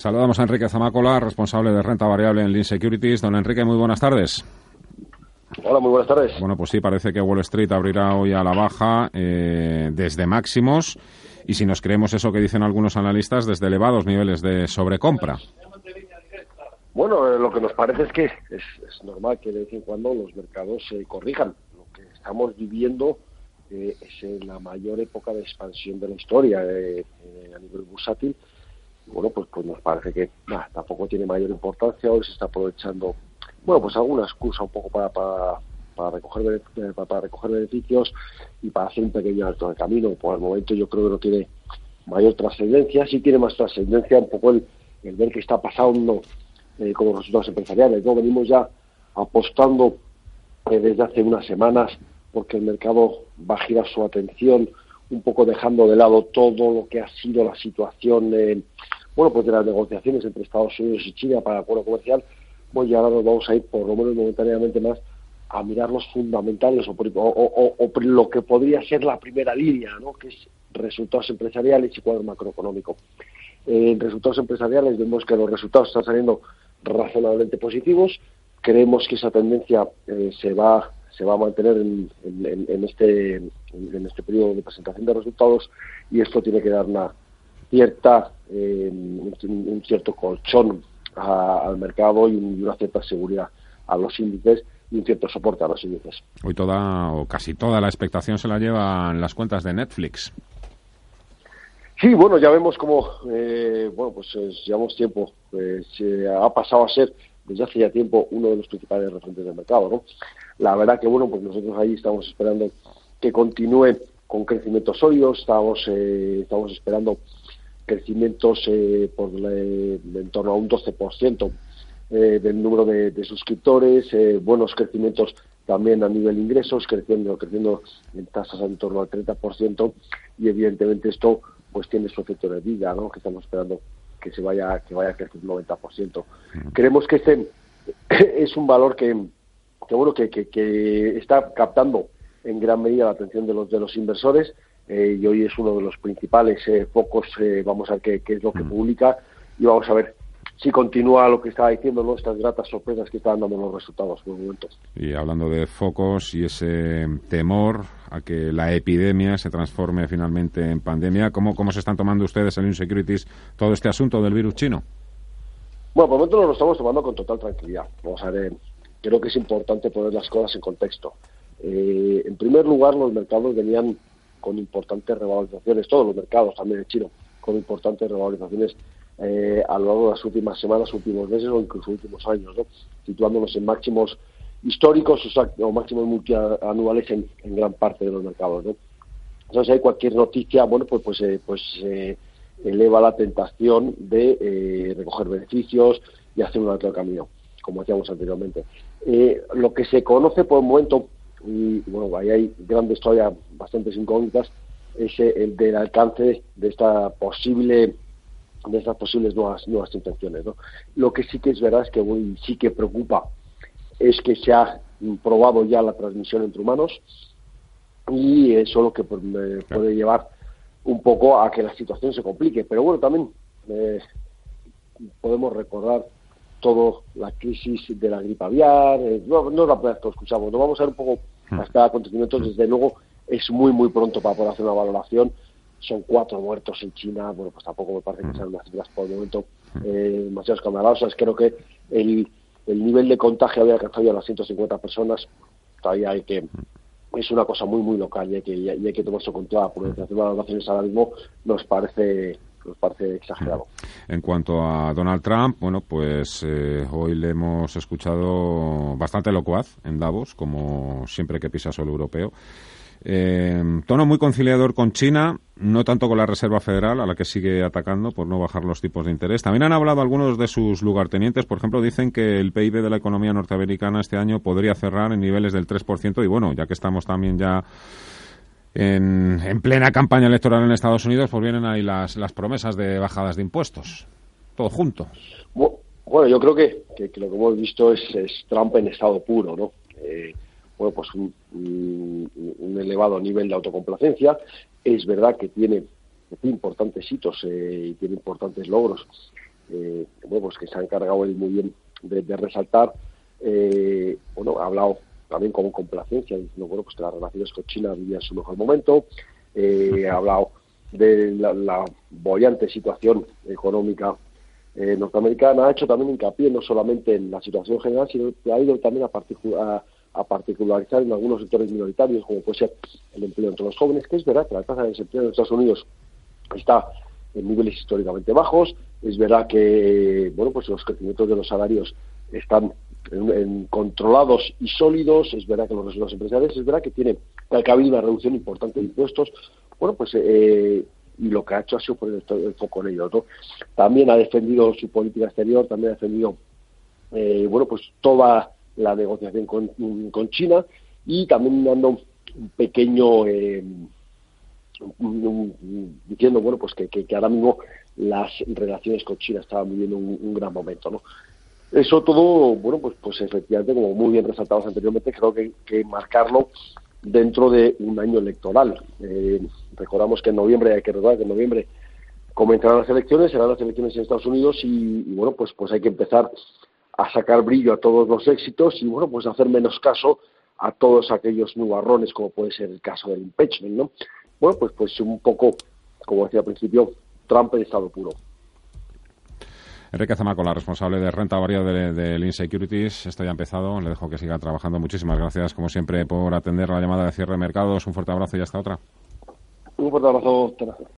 Saludamos a Enrique Zamacola, responsable de renta variable en Lean Securities. Don Enrique, muy buenas tardes. Hola, muy buenas tardes. Bueno, pues sí, parece que Wall Street abrirá hoy a la baja eh, desde máximos y si nos creemos eso que dicen algunos analistas, desde elevados niveles de sobrecompra. Bueno, eh, lo que nos parece es que es, normal que de vez en cuando los mercados se corrijan. Lo que estamos viviendo eh, es la mayor época de expansión de la historia a nivel bursátil bueno, pues, pues nos parece que tampoco tiene mayor importancia, hoy se está aprovechando, bueno, pues alguna excusa un poco para, para, para recoger, eh, para, recoger beneficios y para hacer un pequeño alto de camino. Por el momento yo creo que no tiene mayor trascendencia, sí tiene más trascendencia un poco el, ver qué está pasando eh, con los resultados empresariales. ¿no? Venimos ya apostando eh, desde hace unas semanas porque el mercado va a girar su atención un poco dejando de lado todo lo que ha sido la situación eh, bueno, pues de las negociaciones entre Estados Unidos y China para el acuerdo comercial, pues ya ahora nos vamos a ir por lo menos momentáneamente más a mirar los fundamentales o, o, lo que podría ser la primera línea, ¿no? que es resultados empresariales y cuadro macroeconómico. en resultados empresariales vemos que los resultados están saliendo razonablemente positivos. Creemos que esa tendencia eh, se va se va a mantener en, en, este en este periodo de presentación de resultados y esto tiene que dar una cierta eh, un, cierto colchón al mercado y una cierta seguridad a los índices y un cierto soporte a los índices. Hoy toda o casi toda la expectación se la llevan las cuentas de Netflix. Sí, bueno, ya vemos como, eh, bueno, pues eh, llevamos tiempo, se ha pasado a ser desde hace ya tiempo uno de los principales referentes del mercado, ¿no? La verdad que, bueno, pues nosotros ahí estamos esperando que continúe con crecimientos sólidos, estamos, estamos esperando crecimientos eh, por en torno a un 12% eh, del número de, suscriptores, eh, buenos crecimientos también a nivel de ingresos, creciendo, creciendo en tasas en torno al 30% y evidentemente esto pues tiene su efecto de vida, ¿no? que estamos esperando que se vaya que vaya a crecer un 90%. Creemos que este es un valor que, que bueno que, que está captando en gran medida la atención de los de los inversores eh, y hoy es uno de los principales eh, focos. Eh, vamos a ver qué, es lo que mm. publica y vamos a ver si continúa lo que estaba diciendo, ¿no? estas gratas sorpresas que están dando los resultados por momentos. Y hablando de focos y ese temor a que la epidemia se transforme finalmente en pandemia, ¿cómo, cómo se están tomando ustedes en Insecurities todo este asunto del virus chino? Bueno, por el momento lo estamos tomando con total tranquilidad. Vamos a ver, creo que es importante poner las cosas en contexto. en primer lugar, los mercados venían con importantes revalorizaciones, todos los mercados también en chino, con importantes revalorizaciones eh, a lo largo de las últimas semanas, últimos meses o incluso últimos años, ¿no? situándonos en máximos históricos o, máximos multianuales en, gran parte de los mercados. ¿no? Entonces, hay cualquier noticia, bueno, pues, pues, eh, pues eh, eleva la tentación de eh, recoger beneficios y hacer un alto camino, como decíamos anteriormente. lo que se conoce por el momento y bueno, ahí hay grandes todavía bastantes incógnitas, es el del alcance de esta posible de estas posibles nuevas nuevas intenciones. ¿no? Lo que sí que es verdad es que sí que preocupa es que se ha probado ya la transmisión entre humanos y eso lo que puede llevar un poco a que la situación se complique. Pero bueno, también eh, podemos recordar todo la crisis de la gripe aviar, eh, no, no la que escuchamos, no vamos a ver un poco hmm. hasta acontecimientos, desde luego es muy muy pronto para poder hacer una valoración, son cuatro muertos en China, bueno pues tampoco me parece que sean unas cifras por el momento eh, demasiado escandalosas, creo que el, el nivel de contagio había alcanzado ya las 150 personas, todavía hay que es una cosa muy muy local y hay que, y hay que tomarse con toda prudencia. Hacer valoraciones ahora mismo nos parece nos parece exagerado. En cuanto a Donald Trump, bueno, pues eh, hoy le hemos escuchado bastante locuaz en Davos, como siempre que pisa suelo europeo. Eh, tono muy conciliador con China, no tanto con la Reserva Federal, a la que sigue atacando por no bajar los tipos de interés. También han hablado algunos de sus lugartenientes, por ejemplo, dicen que el PIB de la economía norteamericana este año podría cerrar en niveles del 3%, y bueno, ya que estamos también ya en, plena campaña electoral en Estados Unidos, pues vienen ahí las, las promesas de bajadas de impuestos. Todo junto. Bueno, yo creo que, lo que hemos visto es, Trump en estado puro, ¿no? Eh, bueno, pues un, elevado nivel de autocomplacencia. Es verdad que tiene importantes hitos eh, y tiene importantes logros eh, bueno, pues que se ha encargado él muy bien de, resaltar, eh, bueno, ha hablado también con complacencia, diciendo, bueno, pues que las relaciones con China vivían su mejor momento, ha hablado de la, la bollante situación económica norteamericana, ha hecho también hincapié no solamente en la situación general, sino que ha ido también a, a, particularizar en algunos sectores minoritarios, como puede ser el empleo entre los jóvenes, que es verdad que la tasa de desempleo en Estados Unidos está en niveles históricamente bajos. Es verdad que bueno, pues los crecimientos de los salarios están controlados y sólidos. Es verdad que los resultados empresariales, es verdad que tiene que ha habido una reducción importante de impuestos. Bueno, pues eh, y lo que ha hecho ha sido poner el, foco en ello. También ha defendido su política exterior, también ha defendido eh, bueno, pues toda la negociación con, China. Y también dando un pequeño eh, diciendo bueno pues que, que, ahora mismo las relaciones con China estaban viviendo un, gran momento no eso todo bueno pues pues efectivamente como muy bien resaltados anteriormente creo que, que marcarlo dentro de un año electoral. Eh, recordamos que en noviembre hay que recordar que en noviembre comenzarán las elecciones serán las elecciones en Estados Unidos y, y bueno pues pues hay que empezar a sacar brillo a todos los éxitos y bueno pues hacer menos caso a todos aquellos nubarrones como puede ser el caso del impeachment no bueno, pues, pues un poco, como decía al principio, Trump en estado puro. Enrique Zamaco, la responsable de renta variable de, de Securities, esto ya ha empezado, le dejo que siga trabajando. Muchísimas gracias, como siempre, por atender la llamada de cierre de mercados. Un fuerte abrazo y hasta otra. Un fuerte abrazo.